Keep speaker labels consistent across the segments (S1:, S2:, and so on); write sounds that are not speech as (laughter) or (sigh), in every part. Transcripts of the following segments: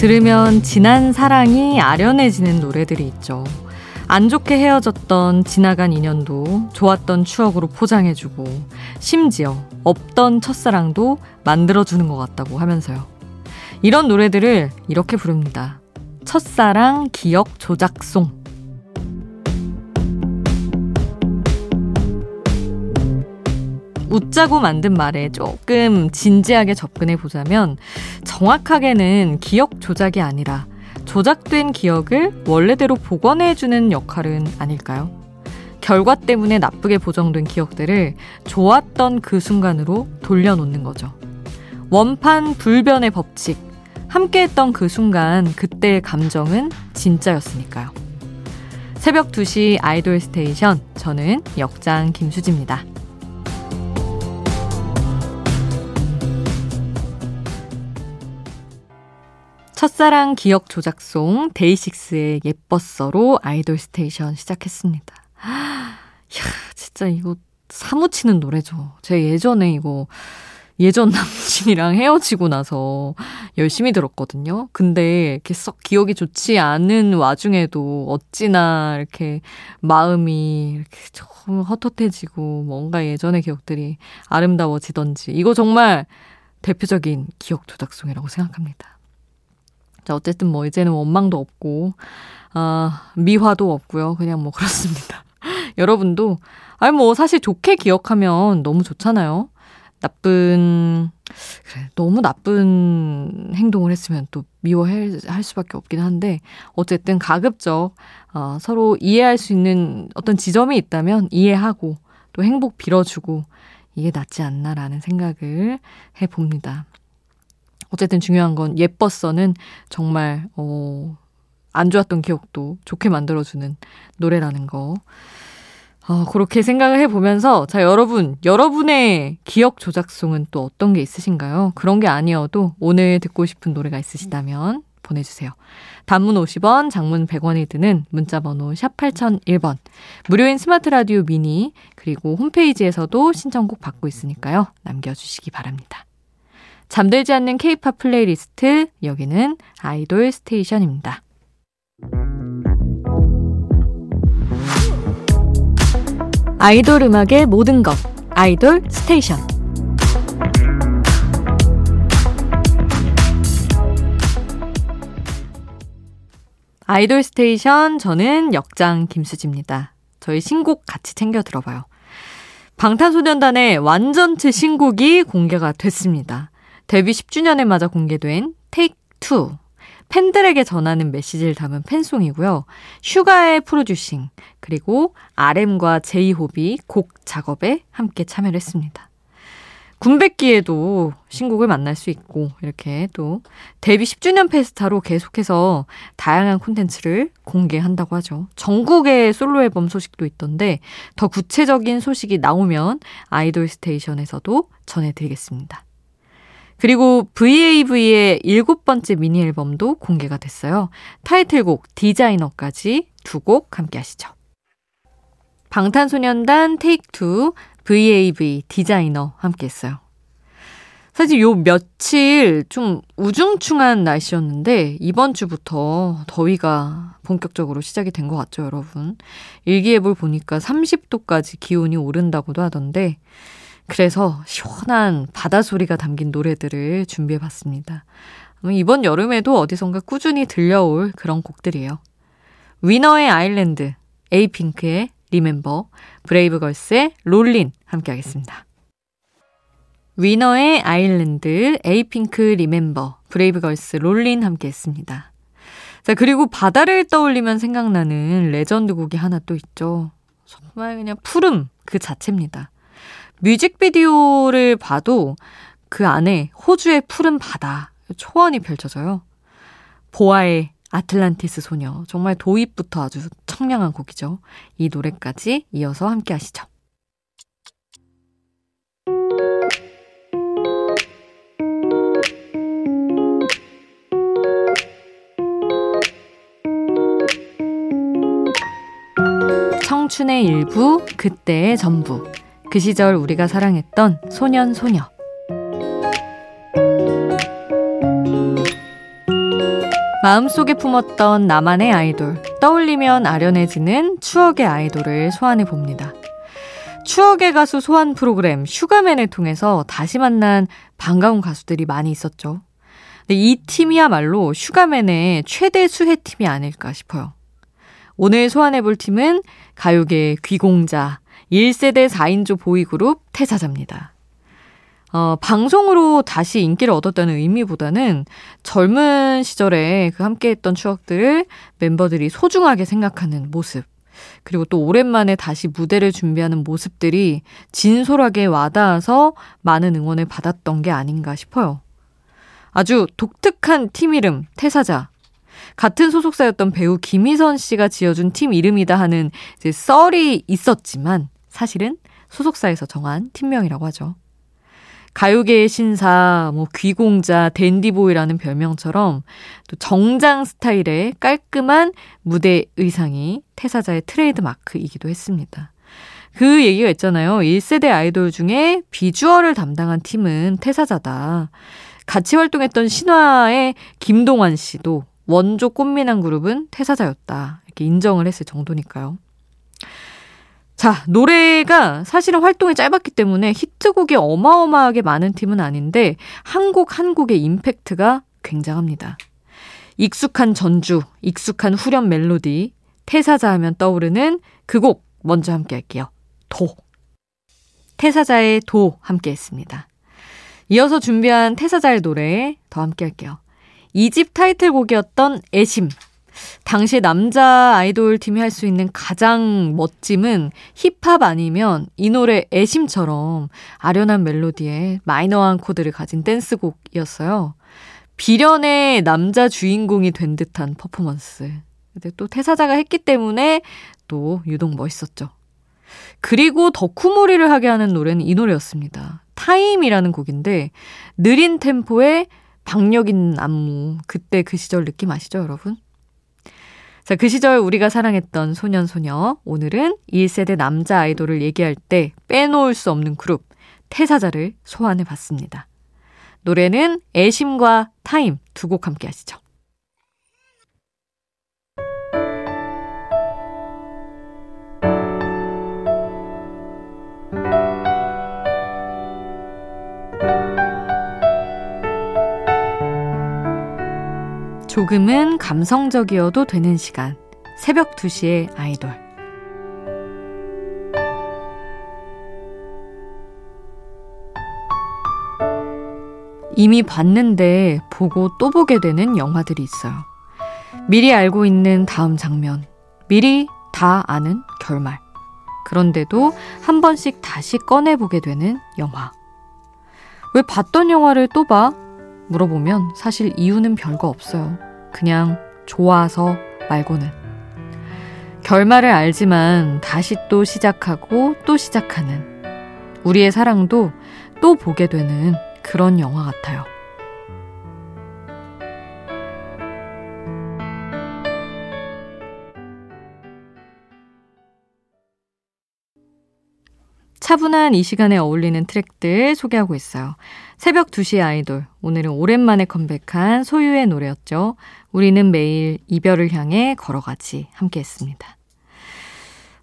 S1: 들으면 지난 사랑이 아련해지는 노래들이 있죠. 안 좋게 헤어졌던 지나간 인연도 좋았던 추억으로 포장해주고 심지어 없던 첫사랑도 만들어주는 것 같다고 하면서요. 이런 노래들을 이렇게 부릅니다. 첫사랑 기억 조작송. 웃자고 만든 말에 조금 진지하게 접근해 보자면 정확하게는 기억 조작이 아니라 조작된 기억을 원래대로 복원해 주는 역할은 아닐까요? 결과 때문에 나쁘게 보정된 기억들을 좋았던 그 순간으로 돌려놓는 거죠. 원판 불변의 법칙. 함께 했던 그 순간, 그때의 감정은 진짜였으니까요. 새벽 2시 아이돌 스테이션. 저는 역장 김수지입니다. 첫사랑 기억 조작송 데이식스의 예뻤어로 아이돌 스테이션 시작했습니다. 이야, 진짜 이거 사무치는 노래죠. 제 예전에 이거 예전 (laughs) 남친이랑 헤어지고 나서 열심히 들었거든요. 근데 이렇게 썩 기억이 좋지 않은 와중에도 어찌나 이렇게 마음이 이렇게 좀 헛헛해지고 뭔가 예전의 기억들이 아름다워지던지 이거 정말 대표적인 기억 조작송이라고 생각합니다. 자, 어쨌든 뭐 이제는 원망도 없고, 아, 미화도 없고요. 그냥 뭐 그렇습니다. (laughs) 여러분도, 아니 뭐 사실 좋게 기억하면 너무 좋잖아요. 나쁜, 그래, 너무 나쁜 행동을 했으면 또 미워할 할 수밖에 없긴 한데, 어쨌든 가급적, 어, 서로 이해할 수 있는 어떤 지점이 있다면 이해하고, 또 행복 빌어주고, 이게 낫지 않나라는 생각을 해봅니다. 어쨌든 중요한 건 예뻤어는 정말 어, 안 좋았던 기억도 좋게 만들어주는 노래라는 거. 어, 그렇게 생각을 해보면서, 자, 여러분, 여러분의 기억 조작송은 또 어떤 게 있으신가요? 그런 게 아니어도 오늘 듣고 싶은 노래가 있으시다면 보내주세요. 단문 50원, 장문 100원이 드는 문자번호 샵 8001번. 무료인 스마트 라디오 미니, 그리고 홈페이지에서도 신청곡 받고 있으니까요. 남겨주시기 바랍니다. 잠들지 않는 케이팝 플레이리스트 여기는 아이돌 스테이션입니다. 아이돌 음악의 모든 것 아이돌 스테이션 아이돌 스테이션 저는 역장 김수지입니다. 저희 신곡 같이 챙겨 들어봐요. 방탄소년단의 완전체 신곡이 공개가 됐습니다. 데뷔 10주년을 맞아 공개된 Take Two. 팬들에게 전하는 메시지를 담은 팬송이고요. 슈가의 producing, 그리고 RM과 제이홉이 곡 작업에 함께 참여를 했습니다. 군백기에도 신곡을 만날 수 있고, 이렇게 또 데뷔 10주년 페스타로 계속해서 다양한 콘텐츠를 공개한다고 하죠. 정국의 솔로 앨범 소식도 있던데, 더 구체적인 소식이 나오면 아이돌 스테이션에서도 전해드리겠습니다. 그리고 VAV의 일곱 번째 미니 앨범도 공개가 됐어요. 타이틀곡 디자이너까지 두 곡 함께 하시죠. 방탄소년단 Take Two VAV 디자이너 함께 했어요. 사실 요 며칠 좀 우중충한 날씨였는데 이번 주부터 더위가 본격적으로 시작이 된 것 같죠, 여러분. 일기예보를 보니까 30도까지 기온이 오른다고도 하던데 그래서 시원한 바다 소리가 담긴 노래들을 준비해 봤습니다. 이번 여름에도 어디선가 꾸준히 들려올 그런 곡들이에요. 위너의 아일랜드, 에이핑크의 리멤버, 브레이브걸스의 Rollin' 함께 하겠습니다. 위너의 Island, 에이핑크 Remember, 브레이브걸스 Rollin' 함께 했습니다. 자, 그리고 바다를 떠올리면 생각나는 레전드 곡이 하나 또 있죠. 정말 그냥 푸름 그 자체입니다. 뮤직비디오를 봐도 그 안에 호주의 푸른 바다, 초원이 펼쳐져요. 보아의 아틀란티스 소녀. 정말 도입부터 아주 청량한 곡이죠. 이 노래까지 이어서 함께 하시죠. 청춘의 일부, 그때의 전부. 그 시절 우리가 사랑했던 소년 소녀. 마음속에 품었던 나만의 아이돌, 떠올리면 아련해지는 추억의 아이돌을 소환해 봅니다. 추억의 가수 소환 프로그램 슈가맨을 통해서 다시 만난 반가운 가수들이 많이 있었죠. 이 팀이야말로 슈가맨의 최대 수혜팀이 아닐까 싶어요. 오늘 소환해 볼 팀은 가요계 귀공자, 1세대 4인조 보이그룹 태사자입니다. 어, 방송으로 다시 인기를 얻었다는 의미보다는 젊은 시절에 그 함께했던 추억들을 멤버들이 소중하게 생각하는 모습, 그리고 또 오랜만에 다시 무대를 준비하는 모습들이 진솔하게 와닿아서 많은 응원을 받았던 게 아닌가 싶어요. 아주 독특한 팀 이름, 태사자. 같은 소속사였던 배우 김희선 씨가 지어준 팀 이름이다 하는 이제 썰이 있었지만 사실은 소속사에서 정한 팀명이라고 하죠. 가요계의 신사, 뭐 귀공자, 댄디보이라는 별명처럼 또 정장 스타일의 깔끔한 무대 의상이 태사자의 트레이드 마크이기도 했습니다. 그 얘기가 있잖아요. 1세대 아이돌 중에 비주얼을 담당한 팀은 태사자다. 같이 활동했던 신화의 김동완 씨도 원조 꽃미남 그룹은 태사자였다. 이렇게 인정을 했을 정도니까요. 자, 노래가 사실은 활동이 짧았기 때문에 히트곡이 어마어마하게 많은 팀은 아닌데 한 곡 한 곡의 임팩트가 굉장합니다. 익숙한 전주, 익숙한 후렴 멜로디, 태사자 하면 떠오르는 그 곡 먼저 함께 할게요. 도. 태사자의 도 함께 했습니다. 이어서 준비한 태사자의 노래 더 함께 할게요. 이 집 타이틀곡이었던 애심 당시 남자 아이돌 팀이 할 수 있는 가장 멋짐은 힙합 아니면 이 노래 애심처럼 아련한 멜로디에 마이너한 코드를 가진 댄스곡이었어요. 비련의 남자 주인공이 된 듯한 퍼포먼스. 근데 또 태사자가 했기 때문에 또 유독 멋있었죠. 그리고 덕후몰이를 하게 하는 노래는 이 노래였습니다. Time이라는 곡인데 느린 템포의 박력 있는 안무. 그때 그 시절 느낌 아시죠, 여러분? 자, 그 시절 우리가 사랑했던 소년 소녀. 오늘은 1세대 남자 아이돌을 얘기할 때 빼놓을 수 없는 그룹, 태사자를 소환해 봤습니다. 노래는 애심과 타임 두 곡 함께 하시죠. 조금은 감성적이어도 되는 시간. 새벽 2시에 아이돌. 이미 봤는데 보고 또 보게 되는 영화들이 있어요. 미리 알고 있는 다음 장면. 미리 다 아는 결말. 그런데도 한 번씩 다시 꺼내보게 되는 영화. 왜 봤던 영화를 또 봐? 물어보면 사실 이유는 별거 없어요. 그냥 좋아서 말고는. 결말을 알지만 다시 또 시작하고 또 시작하는 우리의 사랑도 또 보게 되는 그런 영화 같아요. 차분한 이 시간에 어울리는 트랙들 소개하고 있어요. 새벽 2시 아이돌. 오늘은 오랜만에 컴백한 소유의 노래였죠. 우리는 매일 이별을 향해 걸어가지. 함께 했습니다.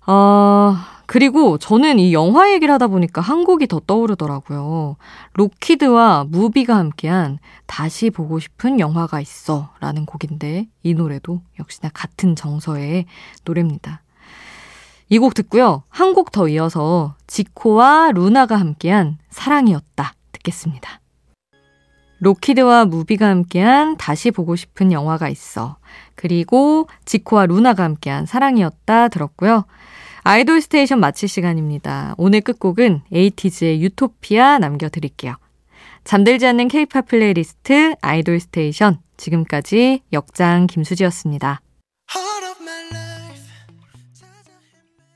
S1: 어, 그리고 저는 이 영화 얘기를 하다 보니까 한 곡이 더 떠오르더라고요. 로키드와 무비가 함께한 다시 보고 싶은 영화가 있어 라는 곡인데 이 노래도 역시나 같은 정서의 노래입니다. 이 곡 듣고요. 한 곡 더 이어서 지코와 루나가 함께한 사랑이었다 듣겠습니다. 로키드와 무비가 함께한 다시 보고 싶은 영화가 있어. 그리고 지코와 루나가 함께한 사랑이었다 들었고요. 아이돌 스테이션 마칠 시간입니다. 오늘 끝곡은 에이티즈의 유토피아 남겨드릴게요. 잠들지 않는 케이팝 플레이리스트 아이돌 스테이션 지금까지 역장 김수지였습니다.